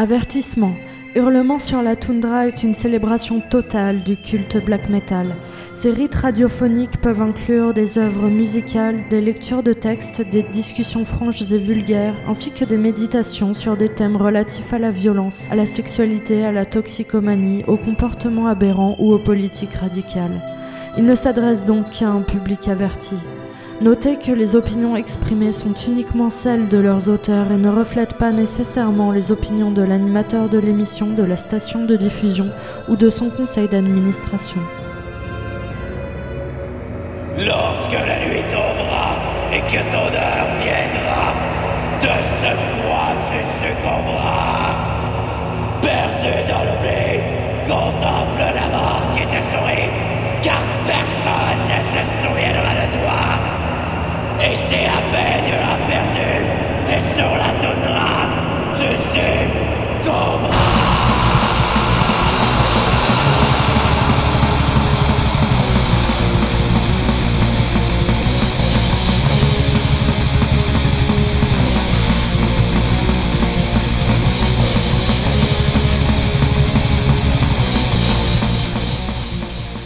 Avertissement. Hurlement sur la toundra est une célébration totale du culte black metal. Ces rites radiophoniques peuvent inclure des œuvres musicales, des lectures de textes, des discussions franches et vulgaires, ainsi que des méditations sur des thèmes relatifs à la violence, à la sexualité, à la toxicomanie, au comportement aberrant ou aux politiques radicales. Il ne s'adresse donc qu'à un public averti. Notez que les opinions exprimées sont uniquement celles de leurs auteurs et ne reflètent pas nécessairement les opinions de l'animateur de l'émission, de la station de diffusion ou de son conseil d'administration. Lorsque la nuit tombera et que ton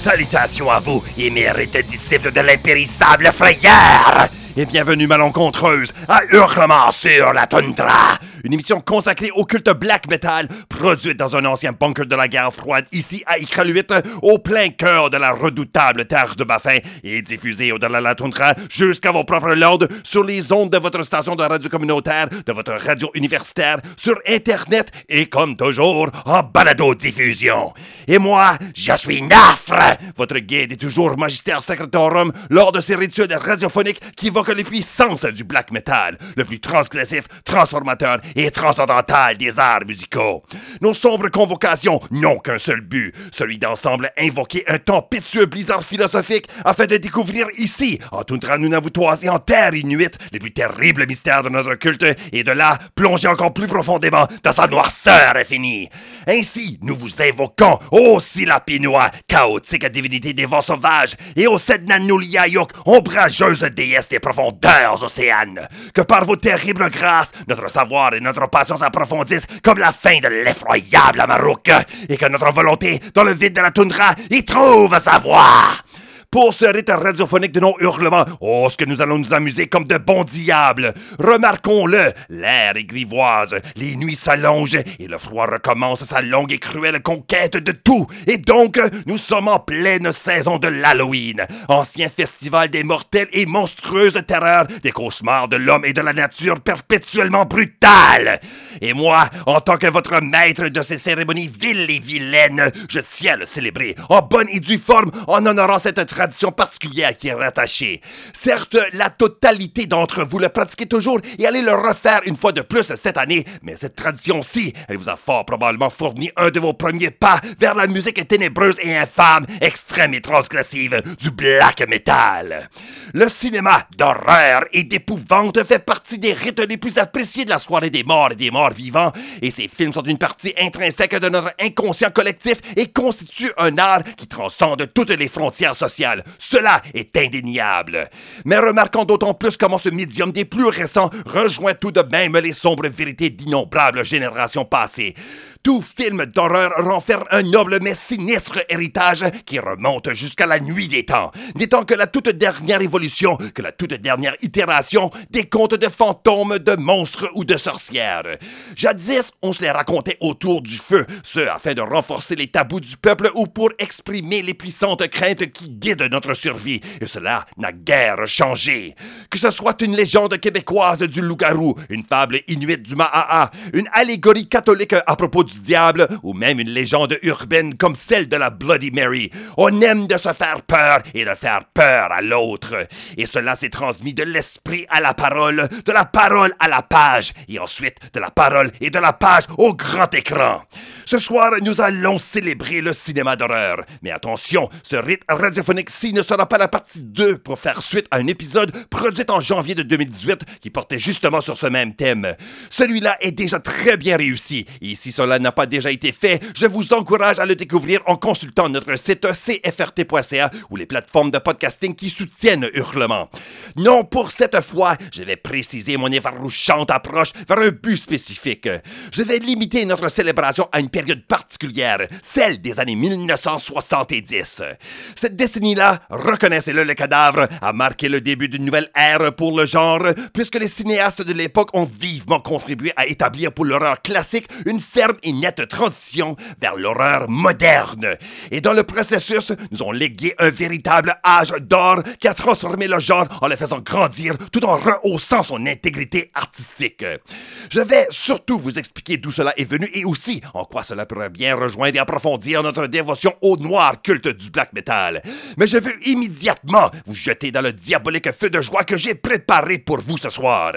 Salutations à vous, émérites disciples de l'impérissable frayeur! Et bienvenue malencontreuse à Hurlement sur la Tundra, une émission consacrée au culte black metal, produite dans un ancien bunker de la guerre froide ici à Iqaluit, au plein cœur de la redoutable terre de Baffin, et diffusée au-delà de la Tundra jusqu'à vos propres landes sur les ondes de votre station de radio communautaire, de votre radio universitaire, sur Internet et comme toujours en balado-diffusion. Et moi, je suis Nafre, votre guide et toujours magistère sacratorum lors de ces rituels radiophoniques qui évoquent les puissances du black metal, le plus transgressif, transformateur et transcendantal des arts musicaux. Nos sombres convocations n'ont qu'un seul but, celui d'ensemble invoquer un tempétueux blizzard philosophique afin de découvrir ici, en toundra nunavuttoise et en terre inuite, les plus terribles mystères de notre culte et de là plonger encore plus profondément dans sa noirceur infinie. Ainsi, nous vous invoquons, ô Silapinois, chaotique divinité des vents sauvages, et ô Sednanuliayuk, ombrageuse déesse des profondeurs océanes, que par vos terribles grâces, notre savoir et notre patience approfondissent comme la fin de l'effroyable Amarouk, et que notre volonté, dans le vide de la toundra, y trouve sa voie. Pour ce rite radiophonique de nos hurlements, oh, ce que nous allons nous amuser comme de bons diables. Remarquons-le, l'air est grivoise, les nuits s'allongent et le froid recommence sa longue et cruelle conquête de tout. Et donc, nous sommes en pleine saison de l'Halloween, ancien festival des mortelles et monstrueuses terreurs, des cauchemars de l'homme et de la nature perpétuellement brutales. Et moi, en tant que votre maître de ces cérémonies viles et vilaines, je tiens à le célébrer en bonne et due forme en honorant cette tradition particulière qui est rattachée. Certes, la totalité d'entre vous le pratiquez toujours et allez le refaire une fois de plus cette année, mais cette tradition-ci, elle vous a fort probablement fourni un de vos premiers pas vers la musique ténébreuse et infâme, extrême et transgressive du black metal. Le cinéma d'horreur et d'épouvante fait partie des rites les plus appréciés de la soirée des morts et des morts vivants, et ces films sont une partie intrinsèque de notre inconscient collectif et constituent un art qui transcende toutes les frontières sociales. Cela est indéniable. Mais remarquons d'autant plus comment ce médium des plus récents rejoint tout de même les sombres vérités d'innombrables générations passées. Tout film d'horreur renferme un noble mais sinistre héritage qui remonte jusqu'à la nuit des temps, n'étant que la toute dernière évolution, que la toute dernière itération des contes de fantômes, de monstres ou de sorcières. Jadis, on se les racontait autour du feu, ce afin de renforcer les tabous du peuple ou pour exprimer les puissantes craintes qui guident notre survie, et cela n'a guère changé. Que ce soit une légende québécoise du loup-garou, une fable inuite du Mahaa, une allégorie catholique à propos du diable, ou même une légende urbaine comme celle de la Bloody Mary, on aime de se faire peur et de faire peur à l'autre. Et cela s'est transmis de l'esprit à la parole, de la parole à la page, et ensuite de la parole et de la page au grand écran. Ce soir, nous allons célébrer le cinéma d'horreur. Mais attention, ce rythme radiophonique-ci ne sera pas la partie 2 pour faire suite à un épisode produit en janvier de 2018 qui portait justement sur ce même thème. Celui-là est déjà très bien réussi, et si cela n'a pas déjà été fait, je vous encourage à le découvrir en consultant notre site cfrt.ca ou les plateformes de podcasting qui soutiennent Hurlement. Non, pour cette fois, je vais préciser mon effarouchante approche vers un but spécifique. Je vais limiter notre célébration à une période particulière, celle des années 1970. Cette décennie-là, reconnaissez-le, le cadavre, a marqué le début d'une nouvelle ère pour le genre, puisque les cinéastes de l'époque ont vivement contribué à établir pour l'horreur classique une ferme et nette transition vers l'horreur moderne. Et dans le processus, nous ont légué un véritable âge d'or qui a transformé le genre en le faisant grandir tout en rehaussant son intégrité artistique. Je vais surtout vous expliquer d'où cela est venu et aussi en quoi cela pourrait bien rejoindre et approfondir notre dévotion au noir culte du black metal. Mais je veux immédiatement vous jeter dans le diabolique feu de joie que j'ai préparé pour vous ce soir.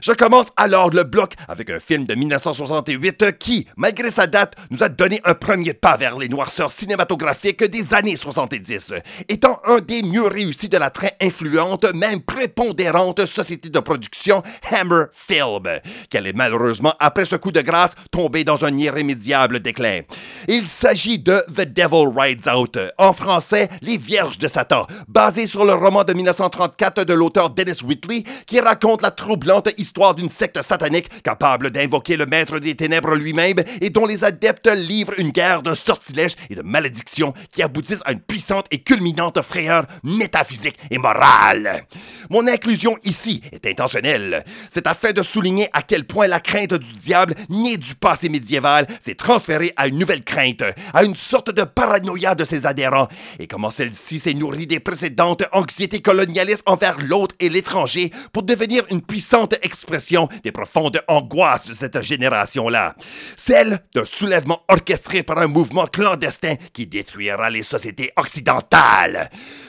Je commence alors le bloc avec un film de 1968 qui, malgré sa date, nous a donné un premier pas vers les noirceurs cinématographiques des années 70, étant un des mieux réussis de la très influente, même prépondérante société de production Hammer Film, qu'elle est malheureusement, après ce coup de grâce, tombée dans un irrémédiable déclin. Il s'agit de The Devil Rides Out, en français Les Vierges de Satan, basé sur le roman de 1934 de l'auteur Dennis Whitley, qui raconte la troublante histoire d'une secte satanique capable d'invoquer le maître des ténèbres lui-même et dont les adeptes livrent une guerre de sortilèges et de malédictions qui aboutissent à une puissante et culminante frayeur métaphysique et morale. Mon inclusion ici est intentionnelle. C'est afin de souligner à quel point la crainte du diable, née du passé médiéval, s'est transférée à une nouvelle crainte, à une sorte de paranoïa de ses adhérents, et comment celle-ci s'est nourrie des précédentes anxiétés colonialistes envers l'autre et l'étranger pour devenir une puissante expression des profondes angoisses de cette génération-là? Celle d'un soulèvement orchestré par un mouvement clandestin qui détruira les sociétés occidentales.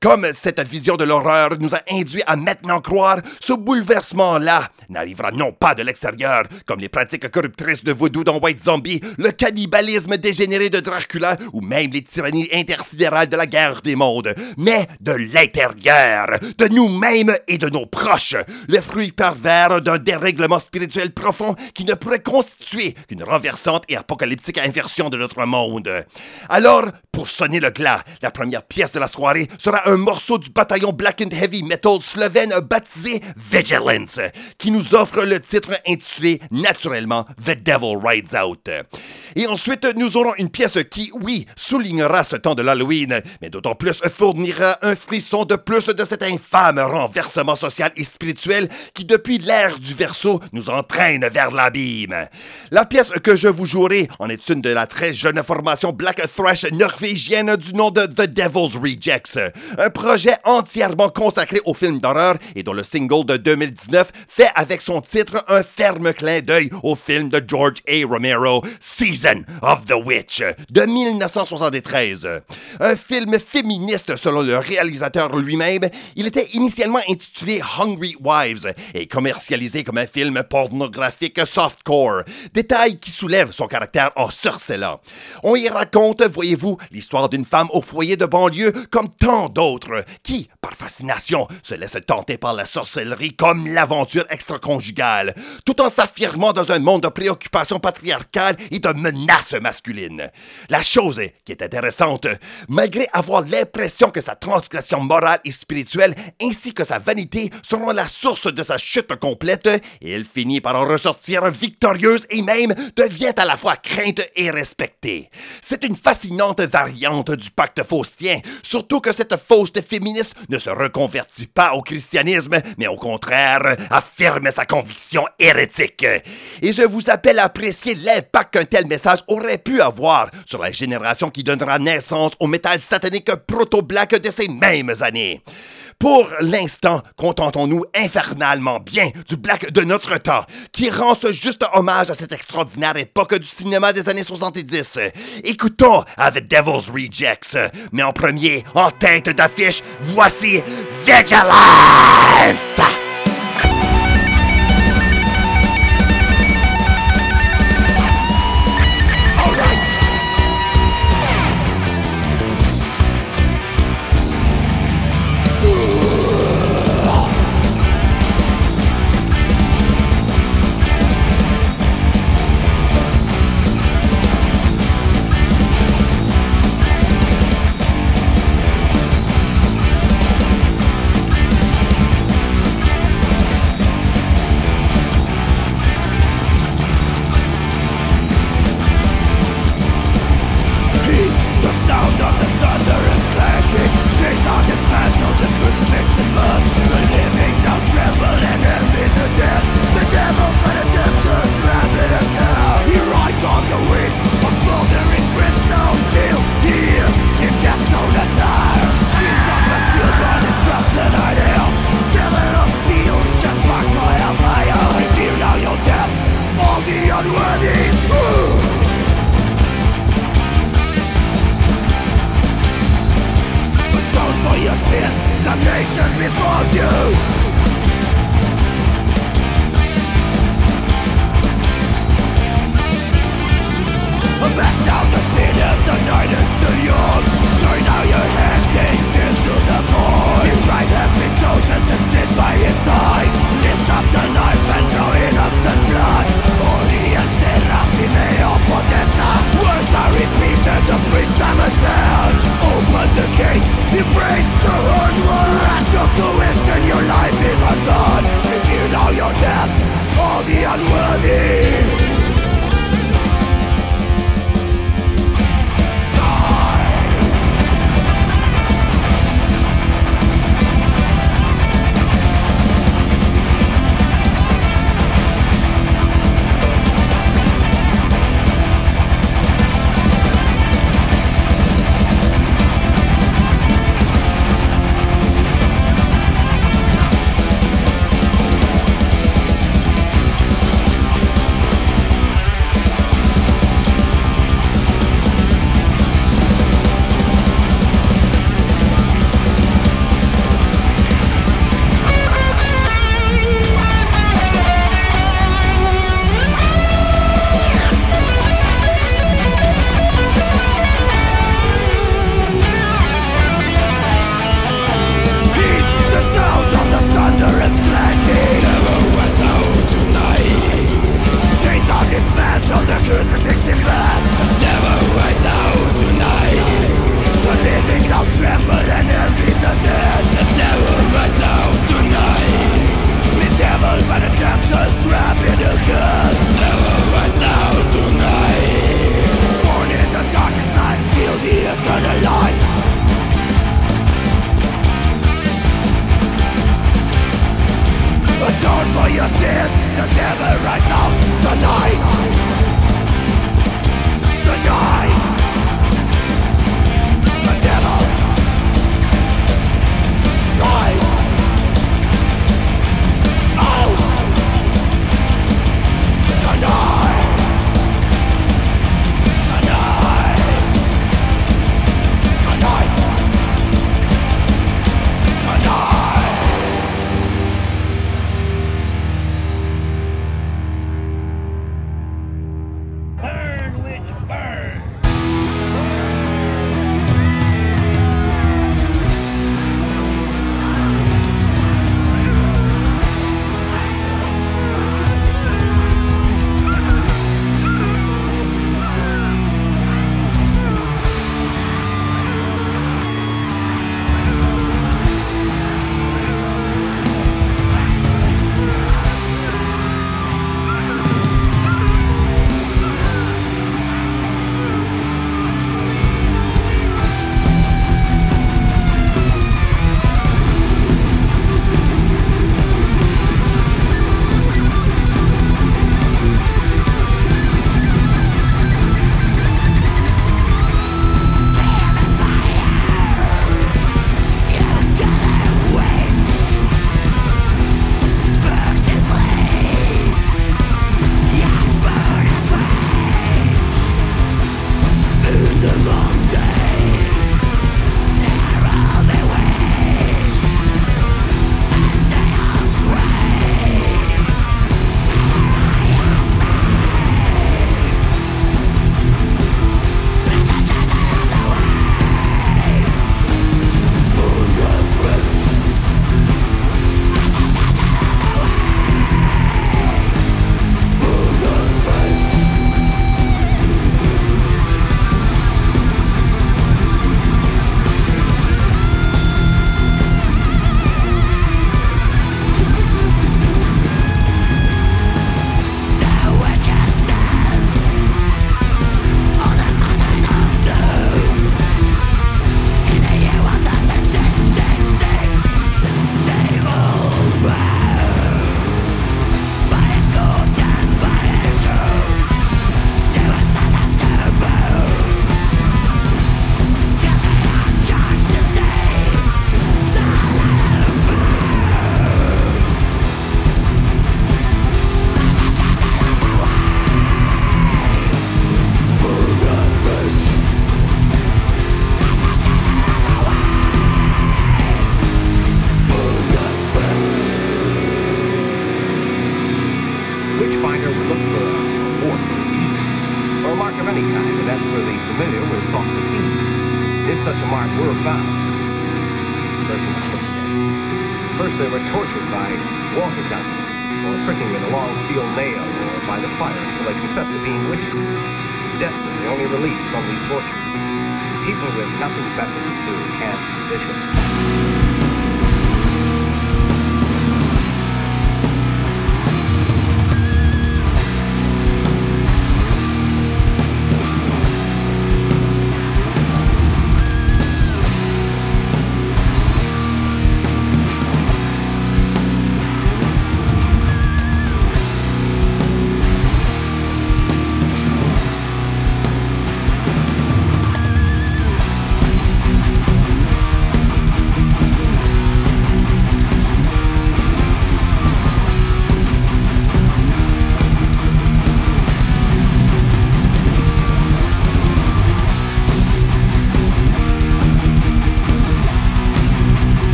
Comme cette vision de l'horreur nous a induit à maintenant croire, ce bouleversement-là n'arrivera non pas de l'extérieur, comme les pratiques corruptrices de voodoo dans White Zombie, le cannibalisme dégénéré de Dracula ou même les tyrannies intersidérales de la guerre des mondes, mais de l'intérieur, de nous-mêmes et de nos proches, le fruit pervers d'un dérèglement spirituel profond qui ne pourrait constituer qu'une renversante et apocalyptique inversion de notre monde. Alors, pour sonner le glas, la première pièce de la soirée sera un morceau du bataillon Black and Heavy Metal slovène baptisé Vigilance, qui nous offre le titre intitulé naturellement The Devil Rides Out. Et ensuite, nous aurons une pièce qui, oui, soulignera ce temps de l'Halloween, mais d'autant plus fournira un frisson de plus de cet infâme renversement social et spirituel qui, depuis l'ère du verso, nous entraîne vers l'abîme. La pièce que je vous jouerai en est une de la très jeune formation Black Thrash norvégienne du nom de The Devil's Rejects, un projet entièrement consacré au film d'horreur et dont le single de 2019 fait avec son titre un ferme clin d'œil au film de George A. Romero, Season of the Witch, de 1973. Un film féministe selon le réalisateur lui-même, il était initialement intitulé Hungry Wives et commercialisé comme un film pornographique softcore, détail qui soulève son caractère. On y raconte, voyez-vous, l'histoire d'une femme au foyer de banlieue comme tant d'autres, qui, par fascination, se laisse tenter par la sorcellerie comme l'aventure extra-conjugale, tout en s'affirmant dans un monde de préoccupations patriarcales et de menaces masculines. La chose qui est intéressante, malgré avoir l'impression que sa transgression morale et spirituelle ainsi que sa vanité seront la source de sa chute complète, elle finit par en ressortir victorieuse et même devient à la fois crainte et respectée. C'est une fascinante variante du pacte faustien, surtout que cette féministe ne se reconvertit pas au christianisme, mais au contraire affirme sa conviction hérétique. Et je vous appelle à apprécier l'impact qu'un tel message aurait pu avoir sur la génération qui donnera naissance au métal satanique proto-black de ces mêmes années. Pour l'instant, contentons-nous infernalement bien du black de notre temps, qui rend ce juste hommage à cette extraordinaire époque du cinéma des années 70. Écoutons à The Devil's Rejects, mais en premier, en tête d'affiche, voici Vigilance!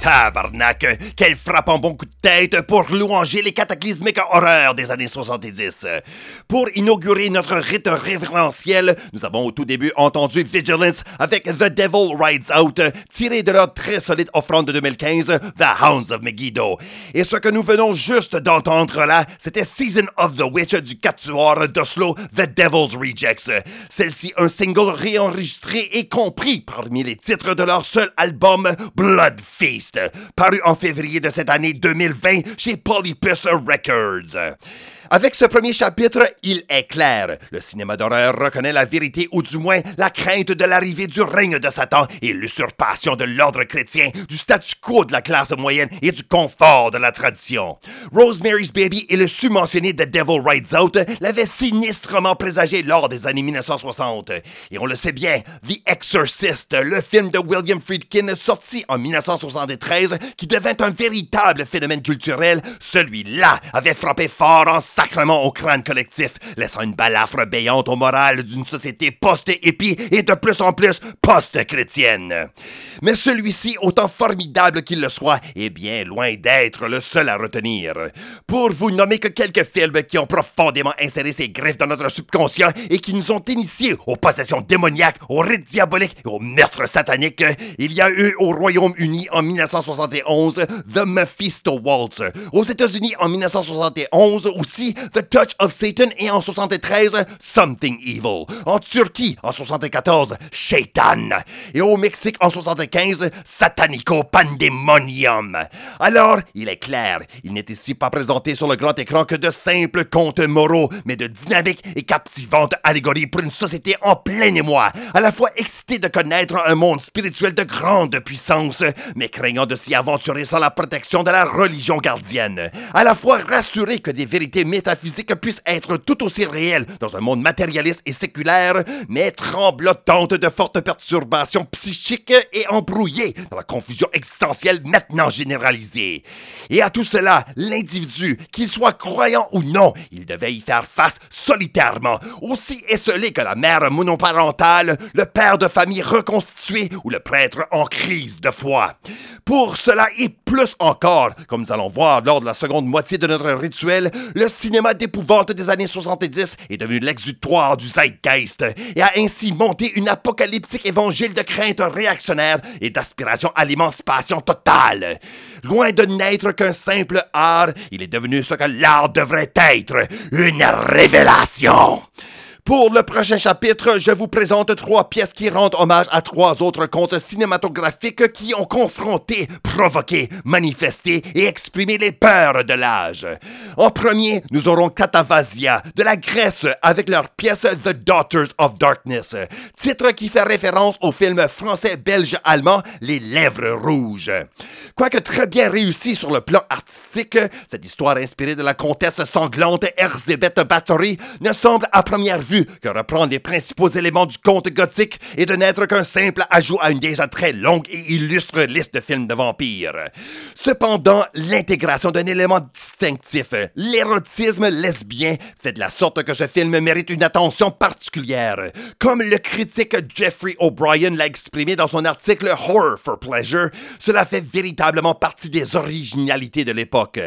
Tabarnak! Quel frappant bon coup de tête pour louanger les cataclysmiques horreurs des années 70. Pour inaugurer notre rite révérentiel, nous avons au tout début entendu Vigilance avec The Devil Rides Out, tiré de leur très solide offrande de 2015, The Hounds of Megiddo. Et ce que nous venons juste d'entendre là, c'était Season of the Witch du quatuor d'Oslo, The Devil's Rejects. Celle-ci, un single réenregistré et compris parmi les titres de leur seul album Blood Feast, paru en février de cette année 2020 chez Polypus Records. Avec ce premier chapitre, il est clair. Le cinéma d'horreur reconnaît la vérité ou du moins la crainte de l'arrivée du règne de Satan et l'usurpation de l'ordre chrétien, du statu quo de la classe moyenne et du confort de la tradition. Rosemary's Baby et le submentionné The Devil Rides Out l'avaient sinistrement présagé lors des années 1960. Et on le sait bien, The Exorcist, le film de William Friedkin sorti en 1973 qui devint un véritable phénomène culturel, celui-là avait frappé fort en sacrement au crâne collectif, laissant une balafre béante au moral d'une société post-épi et de plus en plus post-chrétienne. Mais celui-ci, autant formidable qu'il le soit, est bien loin d'être le seul à retenir. Pour vous nommer que quelques films qui ont profondément inséré ces griffes dans notre subconscient et qui nous ont initiés aux possessions démoniaques, aux rites diaboliques et aux meurtres sataniques, il y a eu au Royaume-Uni en 1971 The Mephisto Waltz, aux États-Unis en 1971 aussi The Touch of Satan et en 73 Something Evil. En Turquie en 74 Shaitan. Et au Mexique en 75 Satanico Pandemonium. Alors, il est clair, il n'est ici pas présenté sur le grand écran que de simples contes moraux, mais de dynamiques et captivantes allégories pour une société en plein émoi, à la fois excitée de connaître un monde spirituel de grande puissance, mais craignant de s'y aventurer sans la protection de la religion gardienne, à la fois rassurée que des vérités métaphysique puisse être tout aussi réelle dans un monde matérialiste et séculaire, mais tremblotante de fortes perturbations psychiques et embrouillée dans la confusion existentielle maintenant généralisée. Et à tout cela, l'individu, qu'il soit croyant ou non, il devait y faire face solitairement, aussi esselé que la mère monoparentale, le père de famille reconstitué ou le prêtre en crise de foi. Pour cela et plus encore, comme nous allons voir lors de la seconde moitié de notre rituel, le cinéma d'épouvante des années 70 est devenu l'exutoire du zeitgeist et a ainsi monté une apocalyptique évangile de crainte réactionnaire et d'aspiration à l'émancipation totale. Loin de n'être qu'un simple art, il est devenu ce que l'art devrait être, une révélation. Pour le prochain chapitre, je vous présente trois pièces qui rendent hommage à trois autres contes cinématographiques qui ont confronté, provoqué, manifesté et exprimé les peurs de l'âge. En premier, nous aurons Catavasia de la Grèce avec leur pièce The Daughters of Darkness, titre qui fait référence au film français-belge-allemand Les Lèvres Rouges. Quoique très bien réussi sur le plan artistique, cette histoire inspirée de la comtesse sanglante Erzébeth Bathory ne semble à première vue que reprendre les principaux éléments du conte gothique et de n'être qu'un simple ajout à une déjà très longue et illustre liste de films de vampires. Cependant, l'intégration d'un élément distinctif, l'érotisme lesbien, fait de la sorte que ce film mérite une attention particulière. Comme le critique Jeffrey O'Brien l'a exprimé dans son article Horror for Pleasure, cela fait véritablement partie des originalités de l'époque.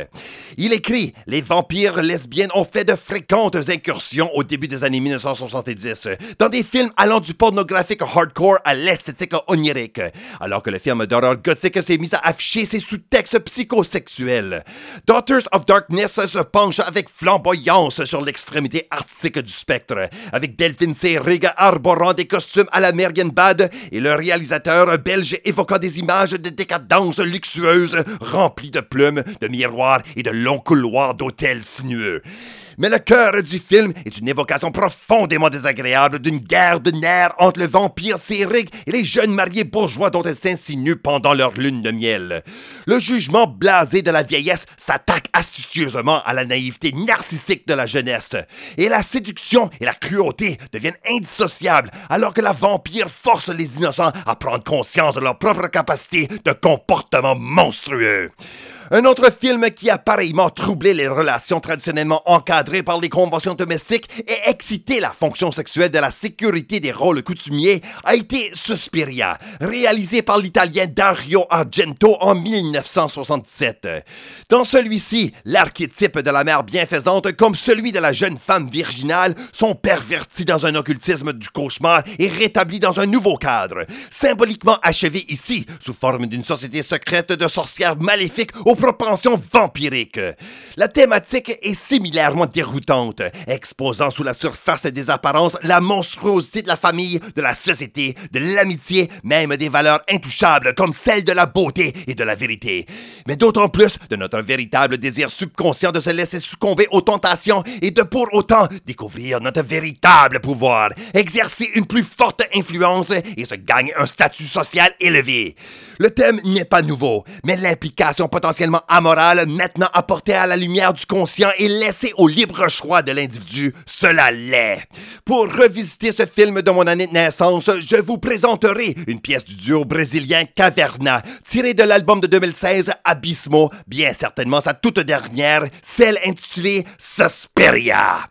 Il écrit Les vampires lesbiennes ont fait de fréquentes incursions au début des années 1970 dans des films allant du pornographique hardcore à l'esthétique onirique, alors que le film d'horreur gothique s'est mis à afficher ses sous-textes psychosexuels. Daughters of Darkness se penche avec flamboyance sur l'extrémité artistique du spectre, avec Delphine Seyrig arborant des costumes à la Bad et le réalisateur belge évoquant des images de décadence luxueuse remplies de plumes, de miroirs et de longs couloirs d'hôtels sinueux. Mais le cœur du film est une évocation profondément désagréable d'une guerre de nerfs entre le vampire Cérig et les jeunes mariés bourgeois dont elle s'insinue pendant leur lune de miel. Le jugement blasé de la vieillesse s'attaque astucieusement à la naïveté narcissique de la jeunesse. Et la séduction et la cruauté deviennent indissociables alors que la vampire force les innocents à prendre conscience de leur propre capacité de comportement monstrueux. Un autre film qui a pareillement troublé les relations traditionnellement encadrées par les conventions domestiques et excité la fonction sexuelle de la sécurité des rôles coutumiers a été Suspiria, réalisé par l'italien Dario Argento en 1967. Dans celui-ci, l'archétype de la mère bienfaisante comme celui de la jeune femme virginale sont pervertis dans un occultisme du cauchemar et rétablis dans un nouveau cadre, symboliquement achevé ici sous forme d'une société secrète de sorcières maléfiques aux propensions vampiriques. La thématique est similairement déroutante, exposant sous la surface des apparences la monstruosité de la famille, de la société, de l'amitié, même des valeurs intouchables comme celle de la beauté et de la vérité. Mais d'autant plus de notre véritable désir subconscient de se laisser succomber aux tentations et de pour autant découvrir notre véritable pouvoir, exercer une plus forte influence et se gagner un statut social élevé. Le thème n'est pas nouveau, mais l'implication amorale maintenant apportée à la lumière du conscient et laissée au libre choix de l'individu, cela l'est. Pour revisiter ce film de mon année de naissance, je vous présenterai une pièce du duo brésilien Caverna, tirée de l'album de 2016 Abismo, bien certainement sa toute dernière, celle intitulée Susperia.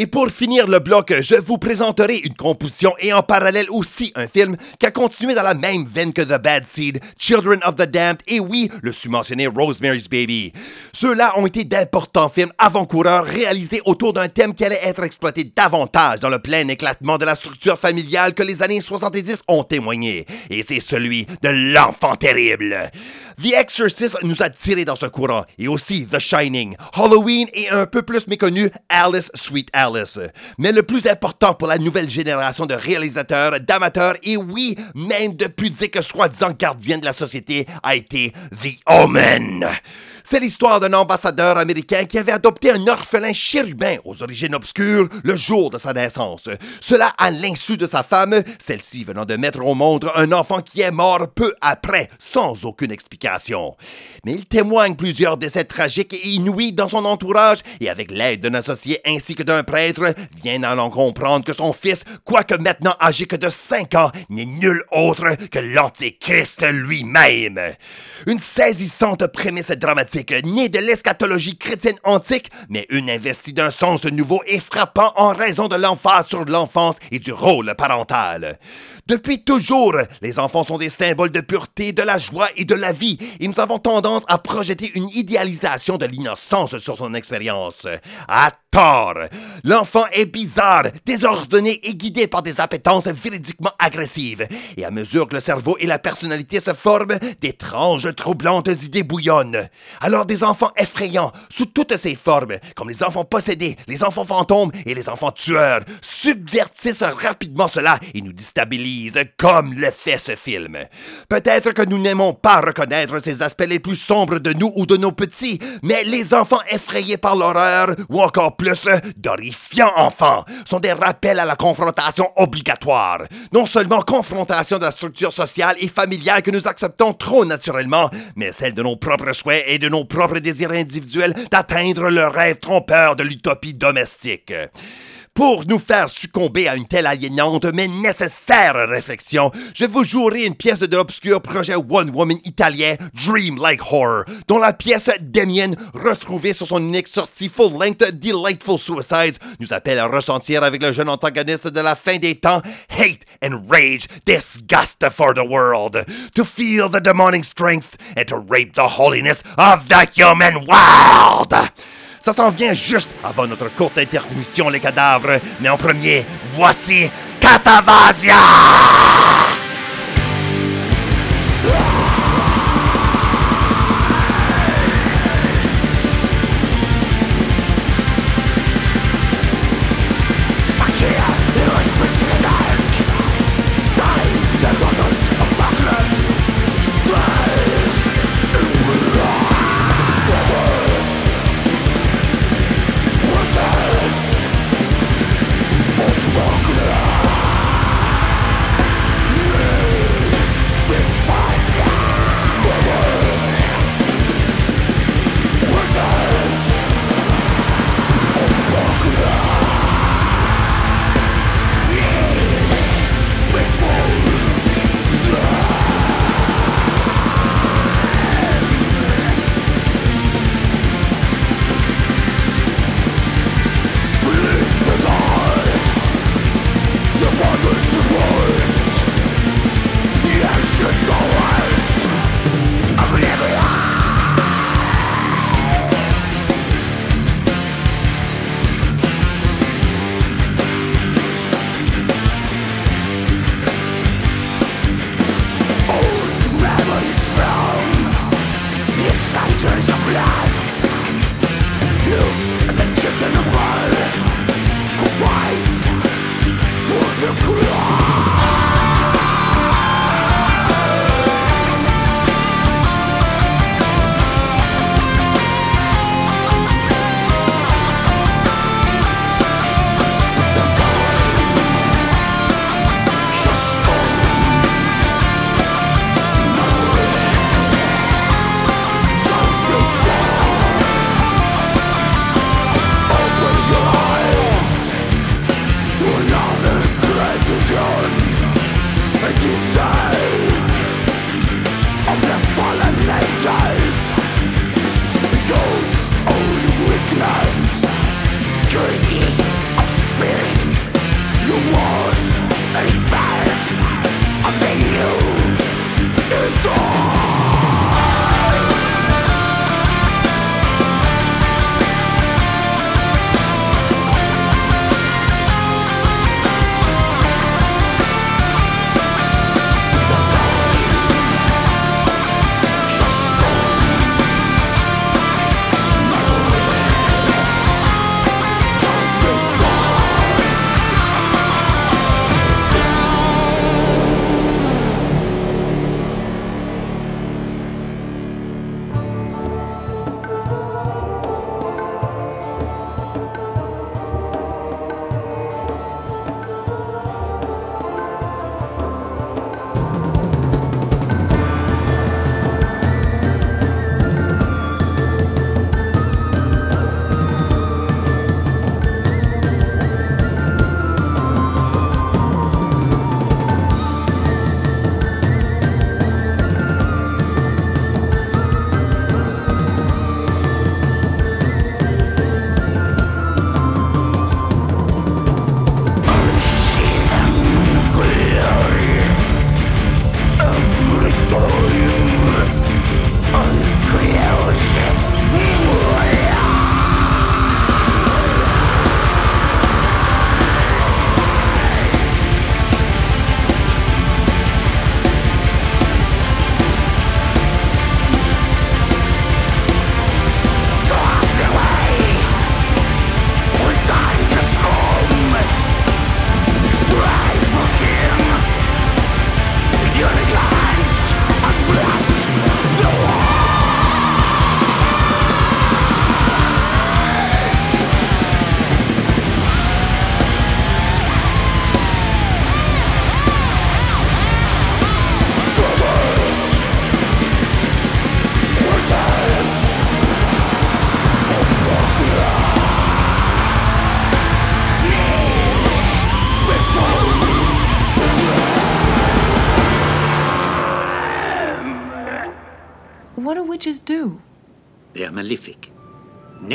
Et pour finir le bloc, je vous présenterai une composition et en parallèle aussi un film qui a continué dans la même veine que The Bad Seed, Children of the Damned et oui, le sous-mentionné Rosemary's Baby. Ceux-là ont été d'importants films avant-coureurs réalisés autour d'un thème qui allait être exploité davantage dans le plein éclatement de la structure familiale que les années 70 ont témoigné. Et c'est celui de l'enfant terrible. The Exorcist nous a tiré dans ce courant, et aussi The Shining, Halloween et un peu plus méconnu Alice Sweet Alice. Mais le plus important pour la nouvelle génération de réalisateurs, d'amateurs et oui, même de pudiques soi-disant gardiens de la société a été The Omen. C'est l'histoire d'un ambassadeur américain qui avait adopté un orphelin chérubin aux origines obscures le jour de sa naissance. Cela à l'insu de sa femme, celle-ci venant de mettre au monde un enfant qui est mort peu après, sans aucune explication. Mais il témoigne plusieurs décès tragiques et inouïs dans son entourage et avec l'aide d'un associé ainsi que d'un prêtre, vient à en comprendre que son fils, quoique maintenant âgé que de 5 ans, n'est nul autre que l'Antéchrist lui-même. Une saisissante prémisse dramatique née de l'eschatologie chrétienne antique, mais une investie d'un sens nouveau et frappant en raison de l'emphase sur l'enfance et du rôle parental. Depuis toujours, les enfants sont des symboles de pureté, de la joie et de la vie, et nous avons tendance à projeter une idéalisation de l'innocence sur son expérience. À tort! L'enfant est bizarre, désordonné et guidé par des appétences véridiquement agressives, et à mesure que le cerveau et la personnalité se forment, d'étranges, troublantes idées bouillonnent. Alors des enfants effrayants, sous toutes ces formes, comme les enfants possédés, les enfants fantômes et les enfants tueurs, subvertissent rapidement cela et nous déstabilisent comme le fait ce film. Peut-être que nous n'aimons pas reconnaître ces aspects les plus sombres de nous ou de nos petits, mais les enfants effrayés par l'horreur, ou encore plus, d'horrifiants enfants, sont des rappels à la confrontation obligatoire. Non seulement confrontation de la structure sociale et familiale que nous acceptons trop naturellement, mais celle de nos propres souhaits et de nos propres désirs individuels d'atteindre le rêve trompeur de l'utopie domestique. Pour nous faire succomber à une telle aliénante mais nécessaire réflexion, je vous jouerai une pièce de l'obscur projet One Woman italien Dream Like Horror, dont la pièce Damien, retrouvée sur son unique sortie full-length Delightful Suicides, nous appelle à ressentir avec le jeune antagoniste de la fin des temps hate and rage, disgust for the world, to feel the demonic strength and to rape the holiness of the human world. Ça s'en vient juste avant notre courte intermission, les cadavres. Mais en premier, voici Catavasia!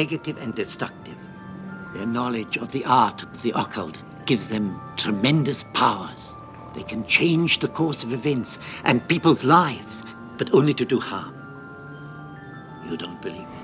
Negative and destructive. Their knowledge of the art of the occult gives them tremendous powers. They can change the course of events and people's lives, but only to do harm. You don't believe me?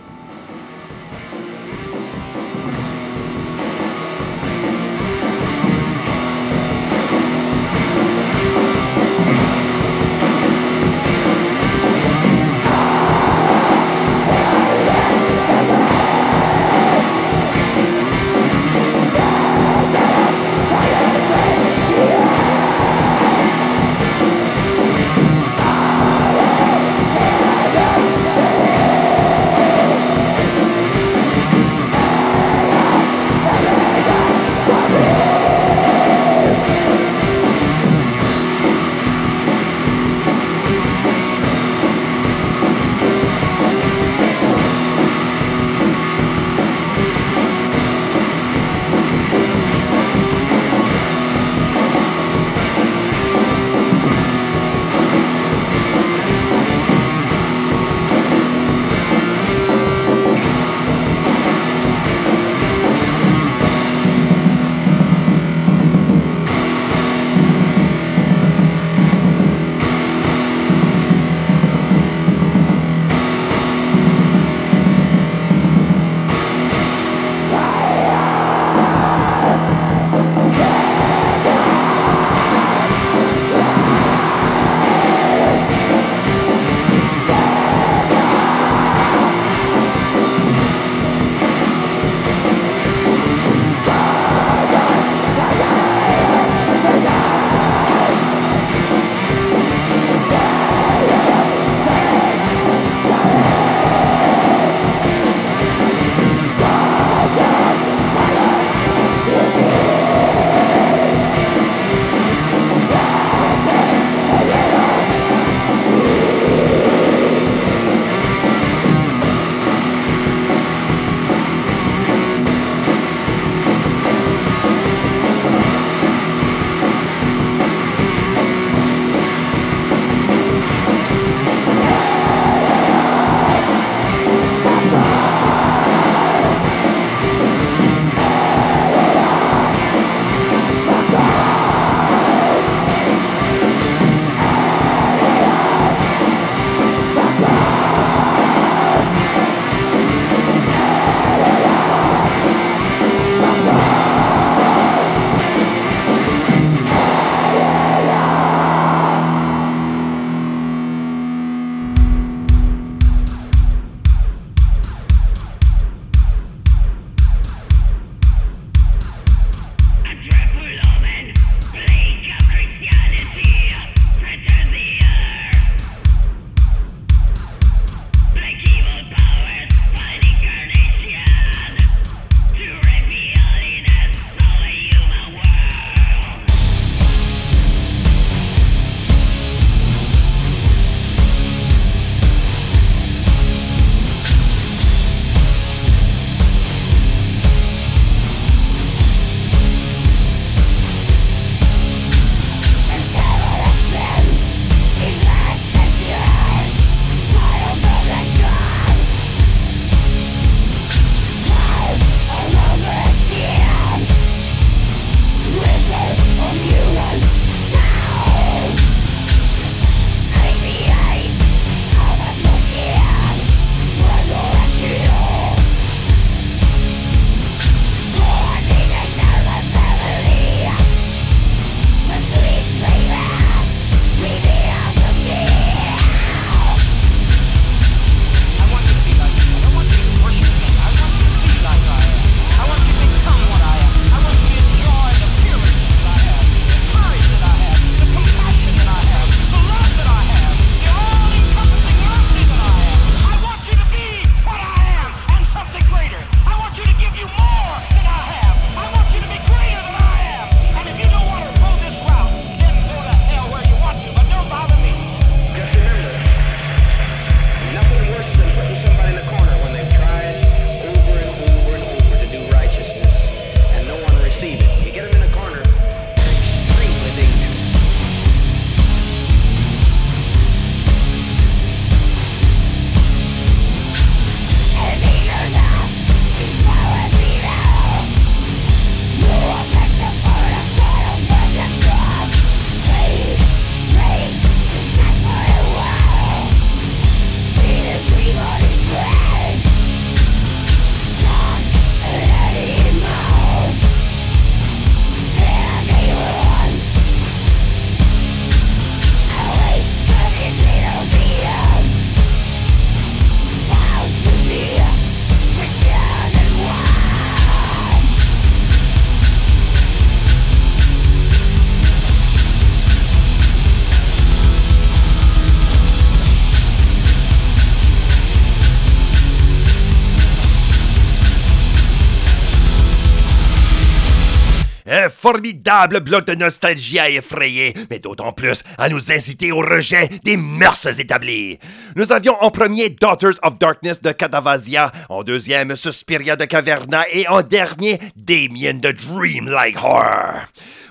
Formidable bloc de nostalgie à effrayer, mais d'autant plus à nous inciter au rejet des mœurs établies. Nous avions en premier Daughters of Darkness de Cadavasia, en deuxième Suspiria de Caverna et en dernier Damien de Dreamlike Horror.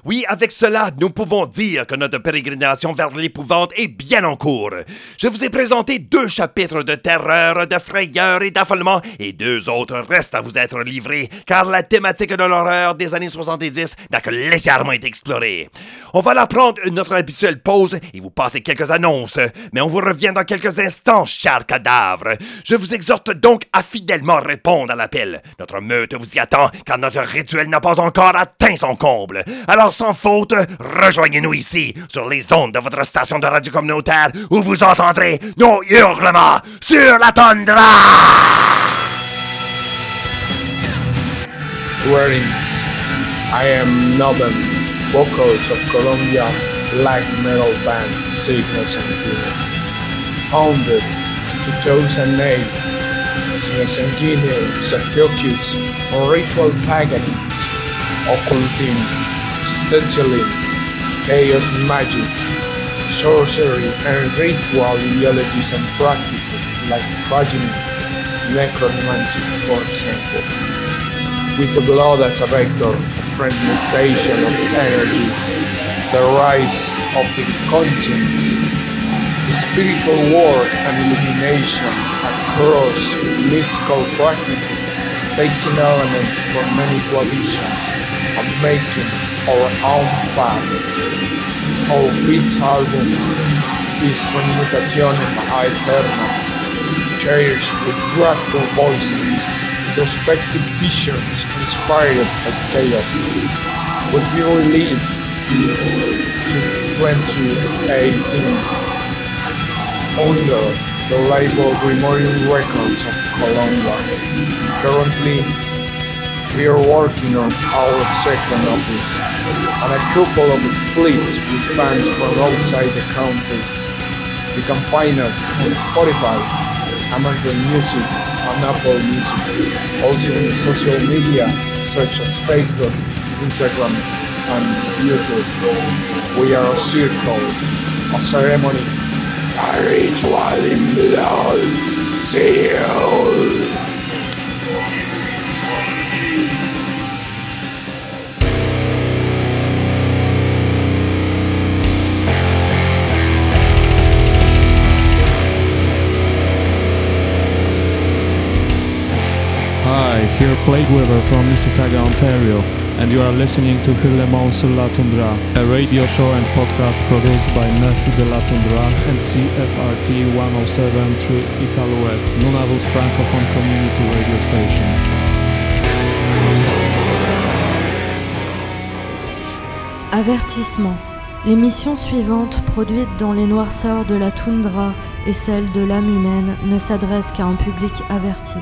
Oui, avec cela, nous pouvons dire que notre pérégrination vers l'épouvante est bien en cours. Je vous ai présenté deux chapitres de terreur, de frayeur et d'affolement, et deux autres restent à vous être livrés, car la thématique de l'horreur des années 70 n'a que légèrement été explorée. On va la prendre notre habituelle pause et vous passer quelques annonces, mais on vous revient dans quelques instants, chers cadavres. Je vous exhorte donc à fidèlement répondre à l'appel. Notre meute vous y attend, car notre rituel n'a pas encore atteint son comble. Alors, sans faute, rejoignez-nous ici, sur les ondes de votre station de radio communautaire, où vous entendrez nos hurlements sur la tundra! Greetings. I am Nobel, vocals of Colombia black metal band Sickness and Guinness. Founded 2008, Sickness and Guinness is a focus on ritual paganins, occultism, existentialism, chaos magic, sorcery, and ritual ideologies and practices like paganism, necromancy, for example. With the blood as a vector of transmutation of energy, the rise of the conscience, the spiritual work and illumination across mystical practices, taking elements from many traditions and making our own path. Our fifth album is Transmutación Eterna, cherished with graphical voices introspective visions inspired by chaos will be released in 2018 under the label Grimorium Records of Colombia. Currently, we are working on our second office and a couple of splits with fans from outside the country. You can find us on Spotify, Amazon Music, and Apple Music, also in social media such as Facebook, Instagram, and YouTube. We are a circle, a ceremony, a ritual in blood, seal. Hi, here Plague Weaver from Mississauga, Ontario, and you are listening to Hurlements sur la Tundra, a radio show and podcast produced by Nephew de la Tundra and CFRT 107.3 Iqaluit, Nunavut Francophone Community Radio Station. Avertissement. L'émission suivante, produite dans les noirceurs de la toundra et celle de l'âme humaine, ne s'adresse qu'à un public averti.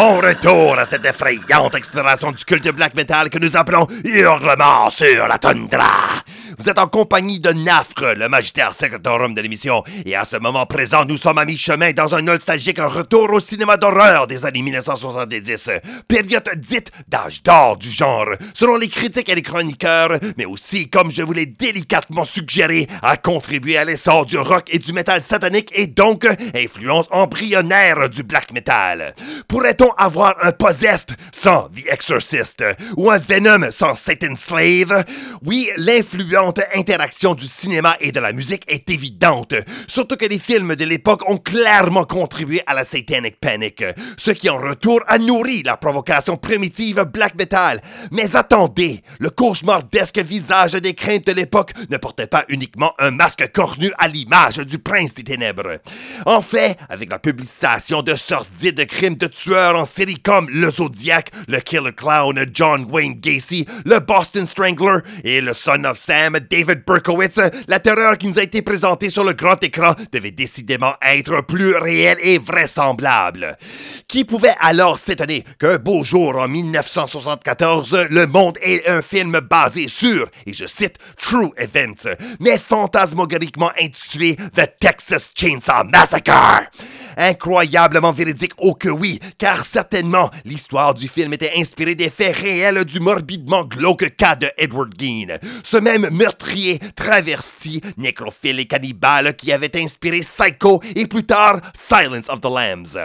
Bon retour à cette effrayante exploration du culte black metal que nous appelons Hurlement sur la tundra. Vous êtes en compagnie de Nafre, le magistère secretorum de l'émission, et à ce moment présent, nous sommes à mi-chemin dans un nostalgique retour au cinéma d'horreur des années 1970, période dite d'âge d'or du genre, selon les critiques et les chroniqueurs, mais aussi, comme je vous l'ai délicatement suggéré, a contribué à l'essor du rock et du métal satanique et donc influence embryonnaire du black metal. Pourrait-on avoir un Possessed sans The Exorcist ou un Venom sans Satan's Slave? Oui, l'influence interaction du cinéma et de la musique est évidente, surtout que les films de l'époque ont clairement contribué à la Satanic Panic, ce qui en retour a nourri la provocation primitive black metal. Mais attendez, le cauchemardesque visage des craintes de l'époque ne portait pas uniquement un masque cornu à l'image du prince des ténèbres. En fait, avec la publication de sordides crimes de tueurs en série comme le Zodiac, le Killer Clown John Wayne Gacy, le Boston Strangler et le Son of Sam David Berkowitz, la terreur qui nous a été présentée sur le grand écran devait décidément être plus réelle et vraisemblable. Qui pouvait alors s'étonner qu'un beau jour en 1974, Le Monde ait un film basé sur, et je cite, True Events, mais fantasmagoriquement intitulé The Texas Chainsaw Massacre? Incroyablement véridique, oh que oui, car certainement l'histoire du film était inspirée des faits réels du morbidement glauque cas de Edward Gein, ce même meurtrier, travesti, nécrophile et cannibale qui avait inspiré Psycho et plus tard Silence of the Lambs.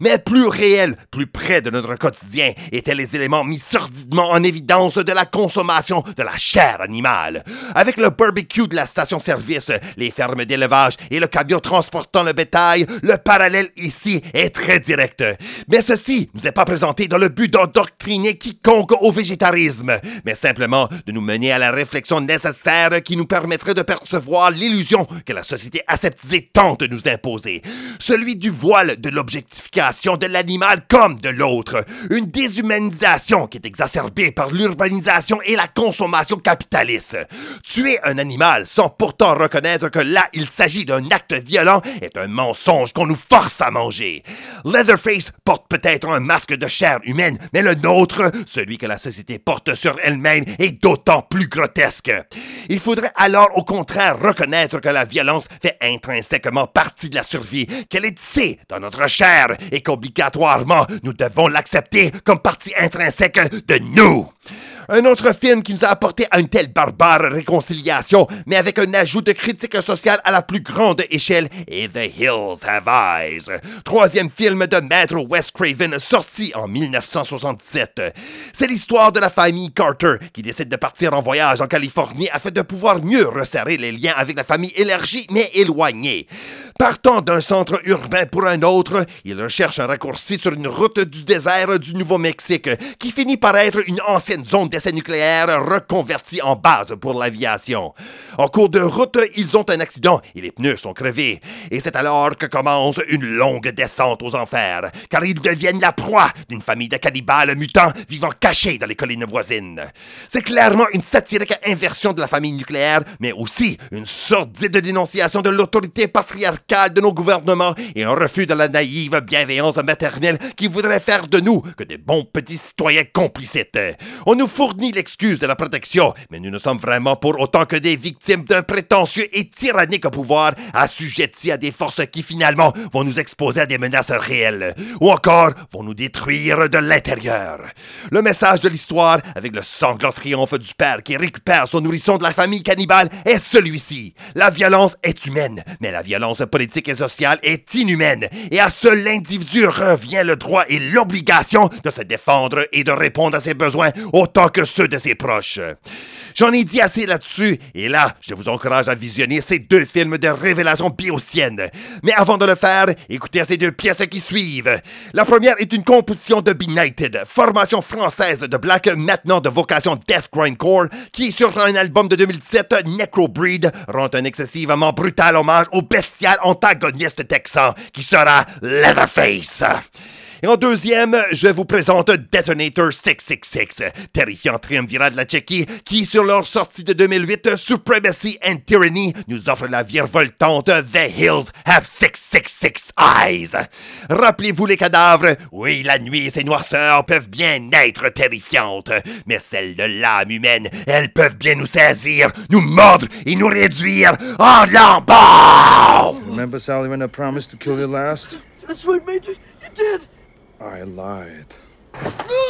Mais plus réel, plus près de notre quotidien étaient les éléments mis sordidement en évidence de la consommation de la chair animale. Avec le barbecue de la station-service, les fermes d'élevage et le camion transportant le bétail, le parallèle ici est très direct. Mais ceci nous est pas présenté dans le but d'endoctriner quiconque au végétarisme, mais simplement de nous mener à la réflexion nécessaire qui nous permettrait de percevoir l'illusion que la société aseptisée tente de nous imposer. Celui du voile de l'objectification de l'animal comme de l'autre. Une déshumanisation qui est exacerbée par l'urbanisation et la consommation capitaliste. Tuer un animal sans pourtant reconnaître que là il s'agit d'un acte violent est un mensonge qu'on nous force à manger. Leatherface porte peut-être un masque de chair humaine, mais le nôtre, celui que la société porte sur elle-même, est d'autant plus grotesque. Il faudrait alors au contraire reconnaître que la violence fait intrinsèquement partie de la survie, qu'elle est tissée dans notre chair et qu'obligatoirement nous devons l'accepter comme partie intrinsèque de nous. Un autre film qui nous a apporté à une telle barbare réconciliation, mais avec un ajout de critique sociale à la plus grande échelle, est The Hills Have Eyes. Troisième film de Maître Wes Craven sorti en 1967. C'est l'histoire de la famille Carter qui décide de partir en voyage en Californie afin de pouvoir mieux resserrer les liens avec la famille élargie mais éloignée. Partant d'un centre urbain pour un autre, il recherche un raccourci sur une route du désert du Nouveau-Mexique qui finit par être une ancienne zone d'essai nucléaire reconvertie en base pour l'aviation. En cours de route, ils ont un accident et les pneus sont crevés. Et c'est alors que commence une longue descente aux enfers, car ils deviennent la proie d'une famille de cannibales mutants vivant cachés dans les collines voisines. C'est clairement une satirique inversion de la famille nucléaire, mais aussi une sordide dénonciation de l'autorité patriarcale de nos gouvernements et un refus de la naïve bienveillance maternelle qui voudrait faire de nous que des bons petits citoyens complicites. On nous fournit l'excuse de la protection, mais nous ne sommes vraiment pour autant que des victimes d'un prétentieux et tyrannique pouvoir assujettis à des forces qui finalement vont nous exposer à des menaces réelles, ou encore vont nous détruire de l'intérieur. Le message de l'histoire, avec le sanglant triomphe du père qui récupère son nourrisson de la famille cannibale, est celui-ci. La violence est humaine, mais la violence politique et sociale est inhumaine, et à seul l'individu revient le droit et l'obligation de se défendre et de répondre à ses besoins autant que ceux de ses proches. J'en ai dit assez là-dessus, et là, je vous encourage à visionner ces deux films de révélation biocienne. Mais avant de le faire, écoutez ces deux pièces qui suivent. La première est une composition de Benighted, formation française de black maintenant de vocation death grindcore, qui, sur un album de 2017, Necrobreed, rend un excessivement brutal hommage au bestial antagoniste texan, qui sera Leatherface. Et en deuxième, je vous présente Detonator 666, terrifiant triumvirat de la Tchéquie, qui, sur leur sortie de 2008, Supremacy and Tyranny, nous offre la virevoltante The Hills Have 666 Eyes. Rappelez-vous les cadavres, oui, la nuit et ses noirceurs peuvent bien être terrifiantes, mais celles de l'âme humaine, elles peuvent bien nous saisir, nous mordre et nous réduire en lambeaux! Remember, Sally, when I promised to kill you last? That's right, Major. You did. I lied.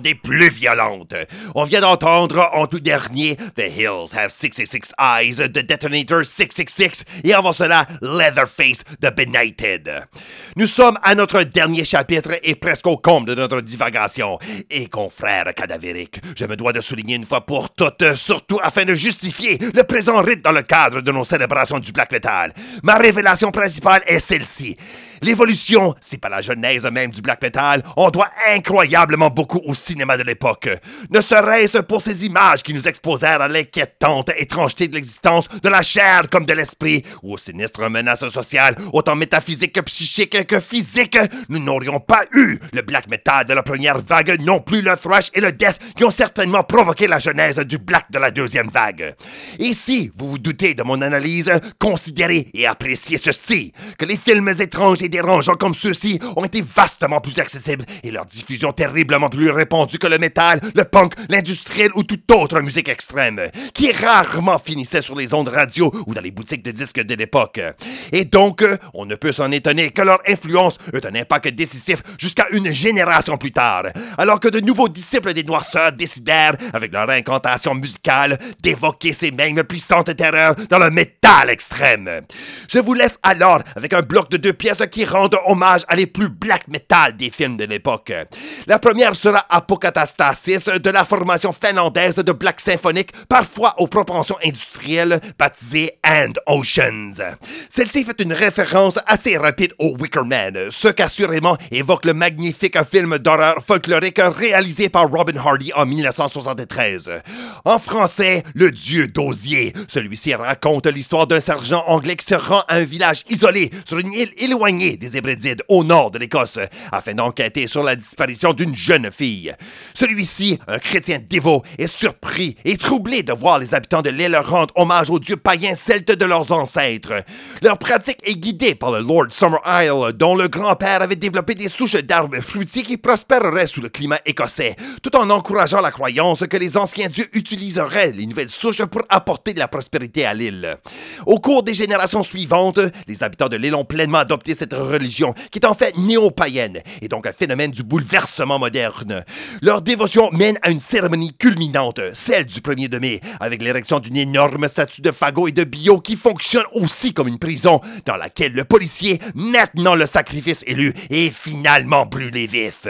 des plus violentes. On vient d'entendre en tout dernier The Hills Have 666 Eyes de Detonator 666 et avant cela Leatherface de Benighted. Nous sommes à notre dernier chapitre et presque au comble de notre divagation. Et confrère cadavérique, je me dois de souligner une fois pour toutes, surtout afin de justifier le présent rite dans le cadre de nos célébrations du black metal. Ma révélation principale est celle-ci. L'évolution, c'est pas la genèse même du black metal, on doit incroyablement beaucoup au cinéma de l'époque. Ne serait-ce pour ces images qui nous exposèrent à l'inquiétante étrangeté de l'existence de la chair comme de l'esprit, ou aux sinistres menaces sociales, autant métaphysiques que psychiques que physiques, nous n'aurions pas eu le black metal de la première vague, non plus le thrash et le death qui ont certainement provoqué la genèse du black de la deuxième vague. Et si vous vous doutez de mon analyse, considérez et appréciez ceci, que les films étranges et dérangeants comme ceux-ci ont été vastement plus accessibles et leur diffusion terriblement plus répandue que le métal, le punk, l'industriel ou toute autre musique extrême, qui rarement finissait sur les ondes radio ou dans les boutiques de disques de l'époque. Et donc, on ne peut s'en étonner que leur influence eut un impact décisif jusqu'à une génération plus tard, alors que de nouveaux disciples des noirceurs décidèrent, avec leur incantation musicale, d'évoquer ces mêmes puissantes terreurs dans le métal extrême. Je vous laisse alors avec un bloc de deux pièces qui rendent hommage à les plus black metal des films de l'époque. La première sera Apocatastasis de la formation finlandaise de black symphonique, parfois aux propensions industrielles, baptisée And Oceans. Celle-ci fait une référence assez rapide au Wicker Man, ce qu'assurément évoque le magnifique film d'horreur folklorique réalisé par Robin Hardy en 1973. En français, Le Dieu d'Osier. Celui-ci raconte l'histoire d'un sergent anglais qui se rend à un village isolé sur une île éloignée des Hébridides au nord de l'Écosse afin d'enquêter sur la disparition d'une jeune fille. Celui-ci, un chrétien dévot, est surpris et troublé de voir les habitants de l'île rendre hommage aux dieux païens celtes de leurs ancêtres. Leur pratique est guidée par le Lord Summer Isle, dont le grand-père avait développé des souches d'arbres fruitiers qui prospéreraient sous le climat écossais, tout en encourageant la croyance que les anciens dieux utiliseraient les nouvelles souches pour apporter de la prospérité à l'île. Au cours des générations suivantes, les habitants de l'île ont pleinement adopté cette religion, qui est en fait néo-païenne, et donc un phénomène du bouleversement moderne. Leur dévotion mène à une cérémonie culminante, celle du 1er de mai, avec l'érection d'une énorme statue de Fago et de Bio qui fonctionne aussi comme une prison, dans laquelle le policier, maintenant le sacrifice élu, est finalement brûlé vif.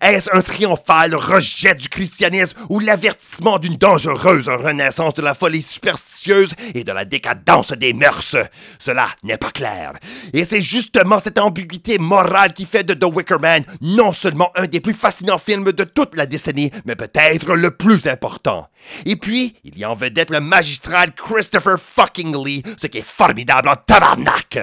Est-ce un triomphal rejet du christianisme ou l'avertissement d'une dangereuse renaissance de la folie superstitieuse et de la décadence des mœurs? Cela n'est pas clair. Et c'est justement cette ambiguïté morale qui fait de The Wicker Man non seulement un des plus fascinants films de toute la décennie, mais peut-être le plus important. Et puis, il y a en vedette le magistral Christopher fucking Lee, ce qui est formidable en tabarnak.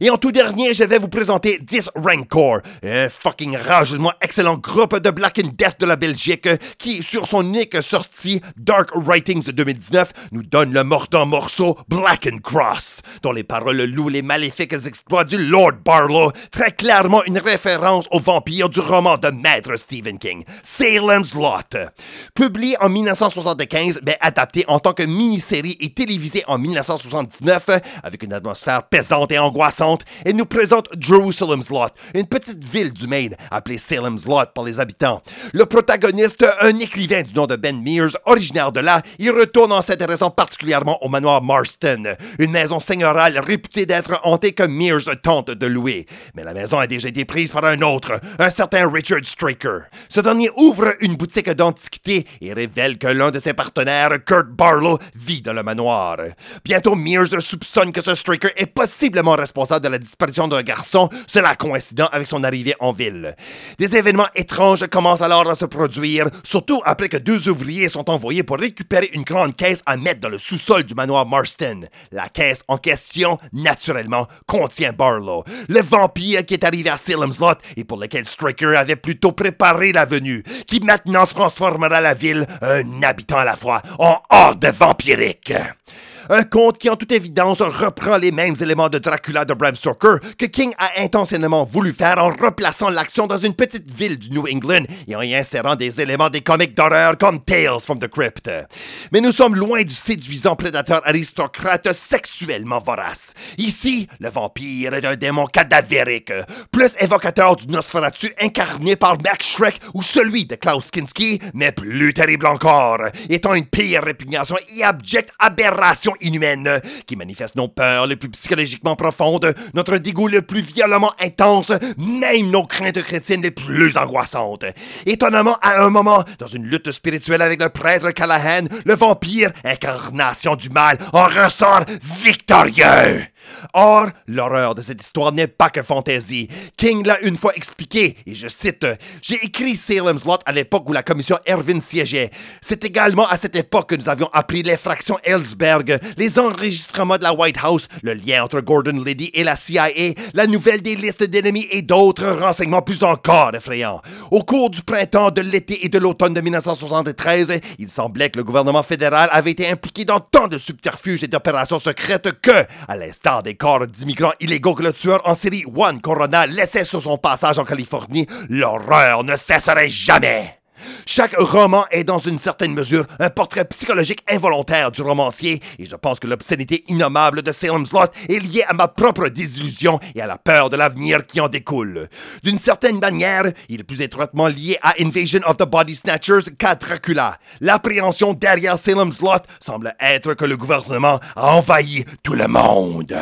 Et en tout dernier, je vais vous présenter 10 Rancor, un fucking rageusement excellent groupe de Black and Death de la Belgique qui, sur son unique sortie Dark Writings de 2019, nous donne le mordant morceau Black and Cross, dont les paroles louent les maléfiques exploits du Lord Barlow, très clairement une référence au vampire du roman de maître Stephen King, Salem's Lot. Publié en 1975, mais adapté en tant que mini-série et télévisé en 1979, avec une atmosphère pesante et angoissante, elle nous présente Jerusalem's Lot, une petite ville du Maine appelée Salem's Lot par les habitants. Le protagoniste, un écrivain du nom de Ben Mears, originaire de là, y retourne en s'intéressant particulièrement au manoir Marston, une maison seigneurale réputée d'être hantée que Mears tente de louer. Mais la maison a déjà été prise par un autre, un certain Richard Straker. Ce dernier ouvre une boutique d'antiquités et révèle que l'un de ses partenaires, Kurt Barlow, vit dans le manoir. Bientôt, Mears soupçonne que ce Straker est possiblement responsable de la disparition d'un garçon, cela coïncidant avec son arrivée en ville. Des événements étranges commencent alors à se produire, surtout après que deux ouvriers sont envoyés pour récupérer une grande caisse à mettre dans le sous-sol du manoir Marston. La caisse en question, naturellement, contient Barlow, le vampire qui est arrivé à Salem's Lot et pour lequel Striker avait plutôt préparé la venue, qui maintenant transformera la ville, un habitant à la fois, en horde vampirique. Un conte qui, en toute évidence, reprend les mêmes éléments de Dracula de Bram Stoker que King a intentionnellement voulu faire en replaçant l'action dans une petite ville du New England et en y insérant des éléments des comics d'horreur comme Tales from the Crypt. Mais nous sommes loin du séduisant prédateur aristocrate sexuellement vorace. Ici, le vampire est un démon cadavérique, plus évocateur du Nosferatu incarné par Max Shrek ou celui de Klaus Kinski, mais plus terrible encore, étant une pire répugnation et abjecte aberration inhumaine qui manifeste nos peurs les plus psychologiquement profondes, notre dégoût le plus violemment intense, même nos craintes chrétiennes les plus angoissantes. Étonnamment, à un moment, dans une lutte spirituelle avec le prêtre Callahan, le vampire, incarnation du mal, en ressort victorieux. Or, l'horreur de cette histoire n'est pas que fantaisie. King l'a une fois expliqué, et je cite J'ai écrit Salem's Lot à l'époque où la commission Erwin siégeait. C'est également à cette époque que nous avions appris l'effraction Ellsberg, les enregistrements de la White House, le lien entre Gordon Liddy et la CIA, la nouvelle des listes d'ennemis et d'autres renseignements plus encore effrayants. Au cours du printemps, de l'été et de l'automne de 1973, il semblait que le gouvernement fédéral avait été impliqué dans tant de subterfuges et d'opérations secrètes que, à des corps d'immigrants illégaux que le tueur en série Juan Corona laissait sur son passage en Californie, l'horreur ne cesserait jamais. Chaque roman est dans une certaine mesure un portrait psychologique involontaire du romancier, et je pense que l'obscénité innommable de Salem's Lot est liée à ma propre désillusion et à la peur de l'avenir qui en découle. D'une certaine manière, il est plus étroitement lié à Invasion of the Body Snatchers qu'à Dracula. L'appréhension derrière Salem's Lot semble être que le gouvernement a envahi tout le monde.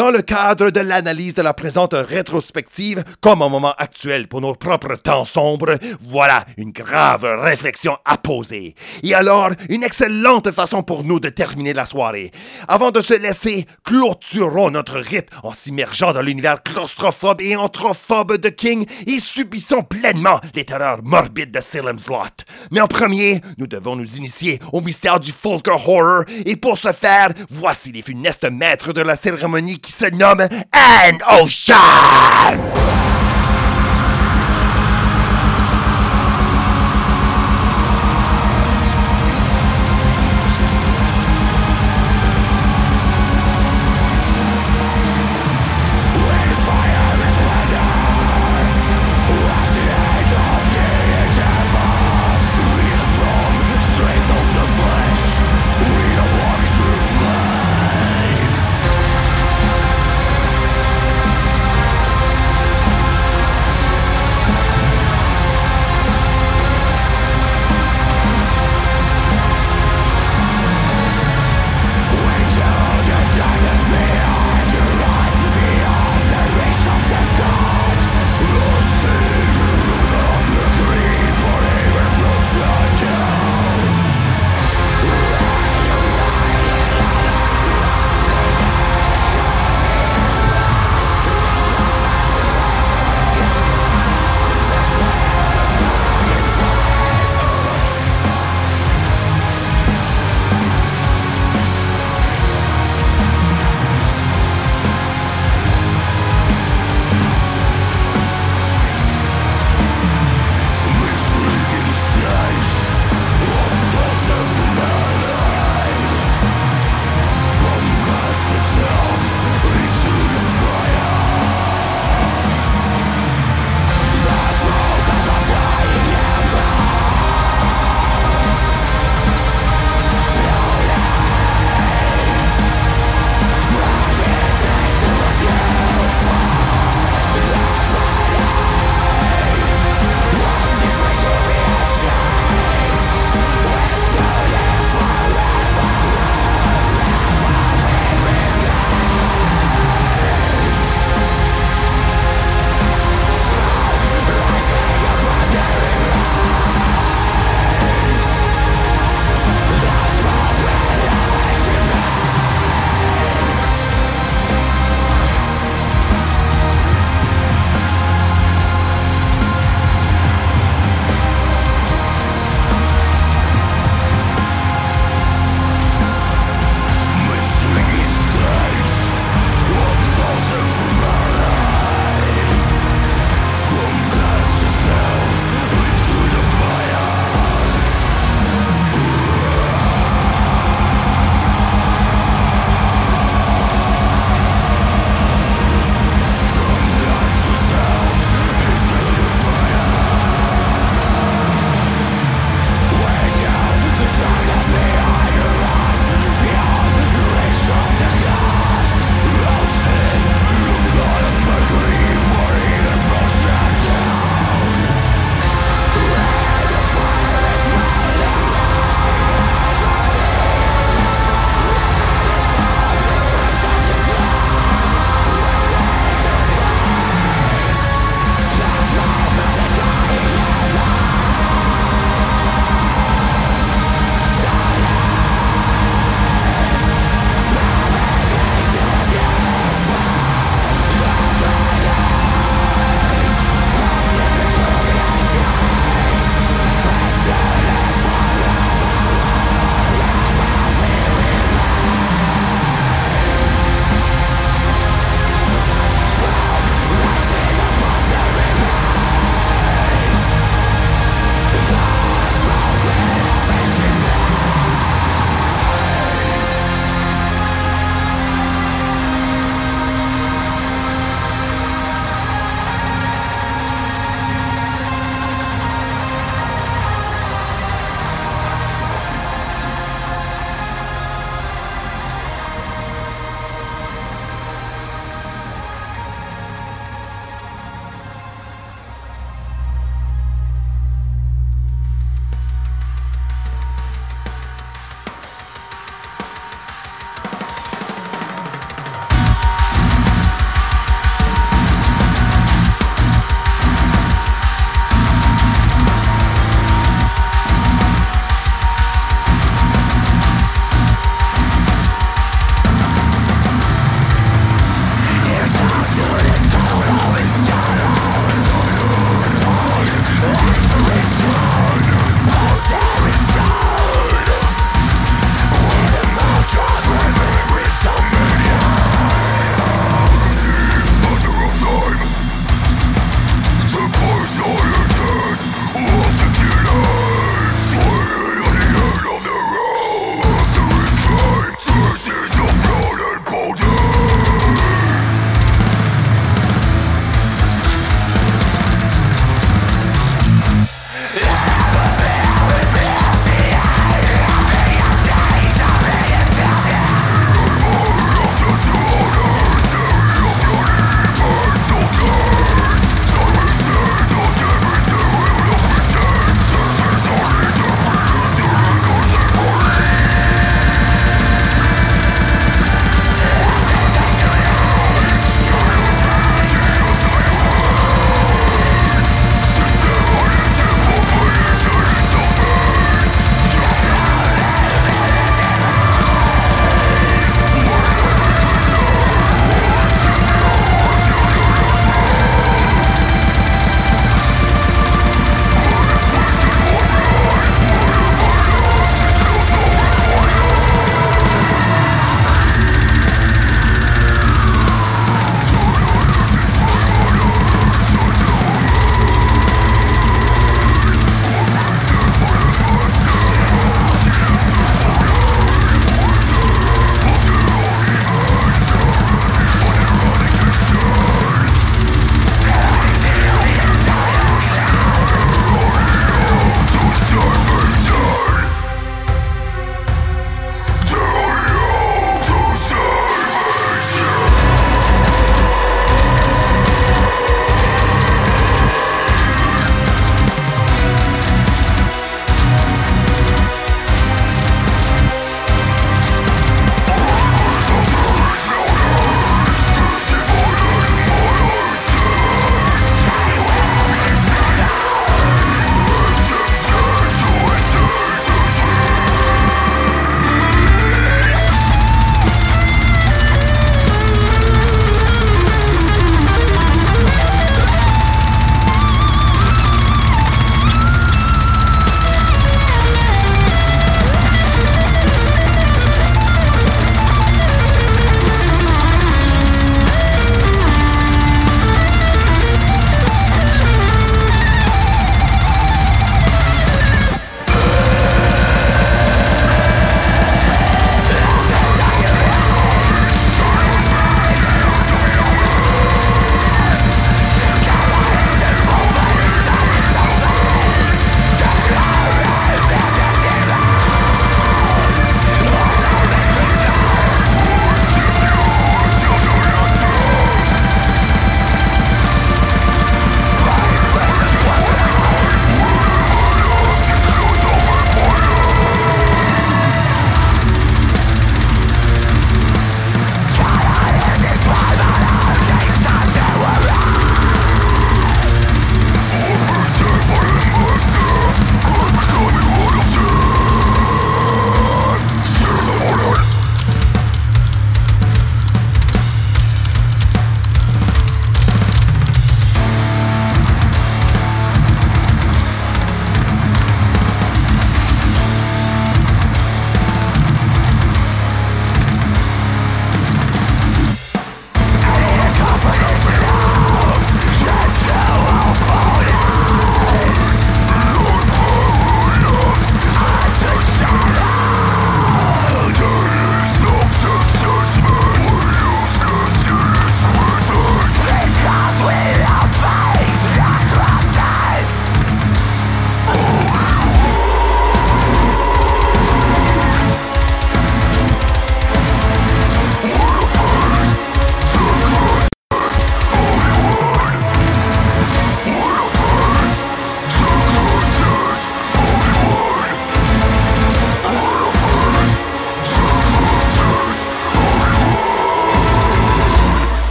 Dans le cadre de l'analyse de la présente rétrospective, comme au moment actuel pour nos propres temps sombres, voilà une grave réflexion à poser. Et alors, une excellente façon pour nous de terminer la soirée. Avant de se laisser, clôturons notre rite en s'immergeant dans l'univers claustrophobe et anthrophobe de King et subissons pleinement les terreurs morbides de Salem's Lot. Mais en premier, nous devons nous initier au mystère du folk horror et pour ce faire, voici les funestes maîtres de la cérémonie qui se nomme Anne Ocean!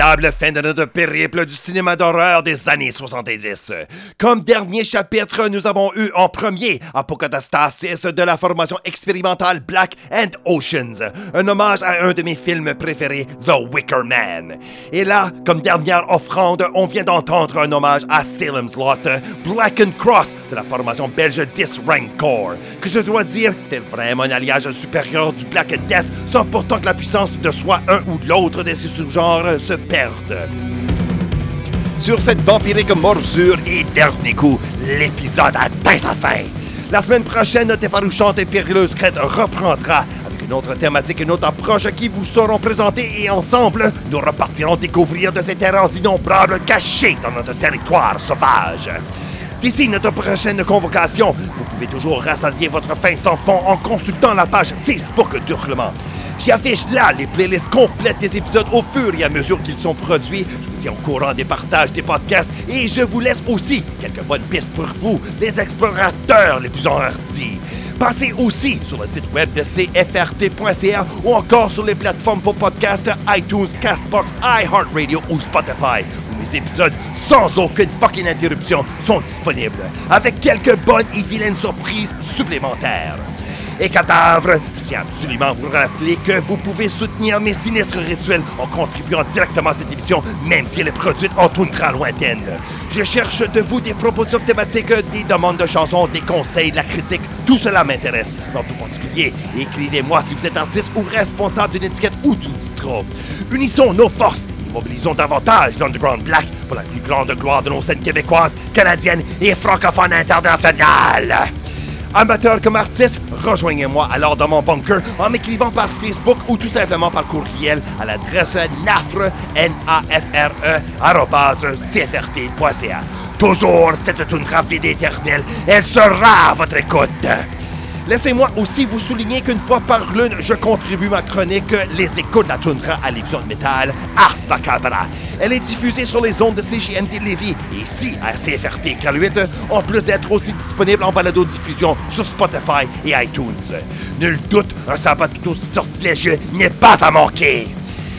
Formidable fin de notre périple du cinéma d'horreur des années 70. Comme dernier chapitre, nous avons eu en premier Apocatastasis de la formation expérimentale Black and Oceans, un hommage à un de mes films préférés, The Wicker Man. Et là, comme dernière offrande, on vient d'entendre un hommage à Salem's Lot, Black and Cross de la formation belge Dis Rancor, que je dois dire fait vraiment un alliage supérieur du Black Death sans pourtant que la puissance de soit un ou l'autre de ces sous-genres se Sur cette vampirique morsure et dernier coup, l'épisode atteint sa fin. La semaine prochaine, notre effarouchante et périlleuse crête reprendra avec une autre thématique et une autre approche qui vous seront présentées et ensemble, nous repartirons découvrir de ces terrains innombrables cachés dans notre territoire sauvage. D'ici notre prochaine convocation, vous pouvez toujours rassasier votre faim sans fond en consultant la page Facebook d'Hurlement. J'y affiche là les playlists complètes des épisodes au fur et à mesure qu'ils sont produits. Je vous tiens au courant des partages des podcasts et je vous laisse aussi quelques bonnes pistes pour vous, les explorateurs les plus enhardis. Passez aussi sur le site web de cfrt.ca ou encore sur les plateformes pour podcasts iTunes, Castbox, iHeartRadio ou Spotify, où les épisodes sans aucune fucking interruption sont disponibles, avec quelques bonnes et vilaines surprises supplémentaires. Et cadavre, je tiens absolument à vous rappeler que vous pouvez soutenir mes sinistres rituels en contribuant directement à cette émission, même si elle est produite en toundra lointaine. Je cherche de vous des propositions thématiques, des demandes de chansons, des conseils, de la critique. Tout cela m'intéresse. En tout particulier, écrivez-moi si vous êtes artiste ou responsable d'une étiquette ou d'une distro. Unissons nos forces et mobilisons davantage l'Underground Black pour la plus grande gloire de nos scènes québécoises, canadiennes et francophones internationales. Amateur comme artiste, rejoignez-moi alors dans mon bunker en m'écrivant par Facebook ou tout simplement par courriel à l'adresse nafre, n a f r e. Toujours cette toundra vide éternelle, elle sera à votre écoute. Laissez-moi aussi vous souligner qu'une fois par lune, je contribue ma chronique Les échos de la toundra à l'émission de métal Ars Macabra. Elle est diffusée sur les ondes de CJMD Lévis et ici à CFRT Caluit, en plus d'être aussi disponible en balado-diffusion sur Spotify et iTunes. Nul doute, un sabbat tout aussi sortilègieux n'est pas à manquer.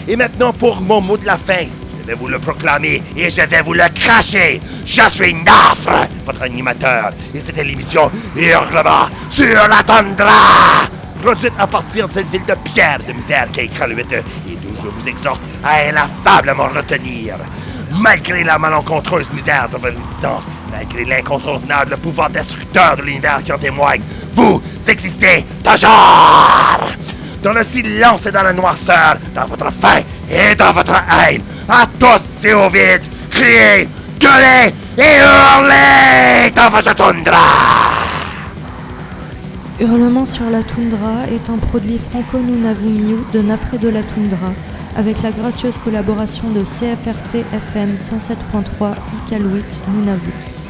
Et maintenant pour mon mot de la fin. Je vais vous le proclamer et je vais vous le cracher. Je suis Nafre, votre animateur. Et c'était l'émission Hurlement sur la tundra. Produite à partir de cette ville de pierre de misère qu'est Kraluite et d'où je vous exhorte à inlassablement retenir. Malgré la malencontreuse misère de votre existence, malgré l'incontournable pouvoir destructeur de l'univers qui en témoigne, vous existez toujours! Dans le silence et dans la noirceur, dans votre faim et dans votre haine. À tous et au vide, criez, gueulez et hurlez dans votre toundra! Hurlement sur la toundra est un produit franco-nunavumio de Nafré de la toundra, avec la gracieuse collaboration de CFRT FM 107.3 Iqaluit Nunavut.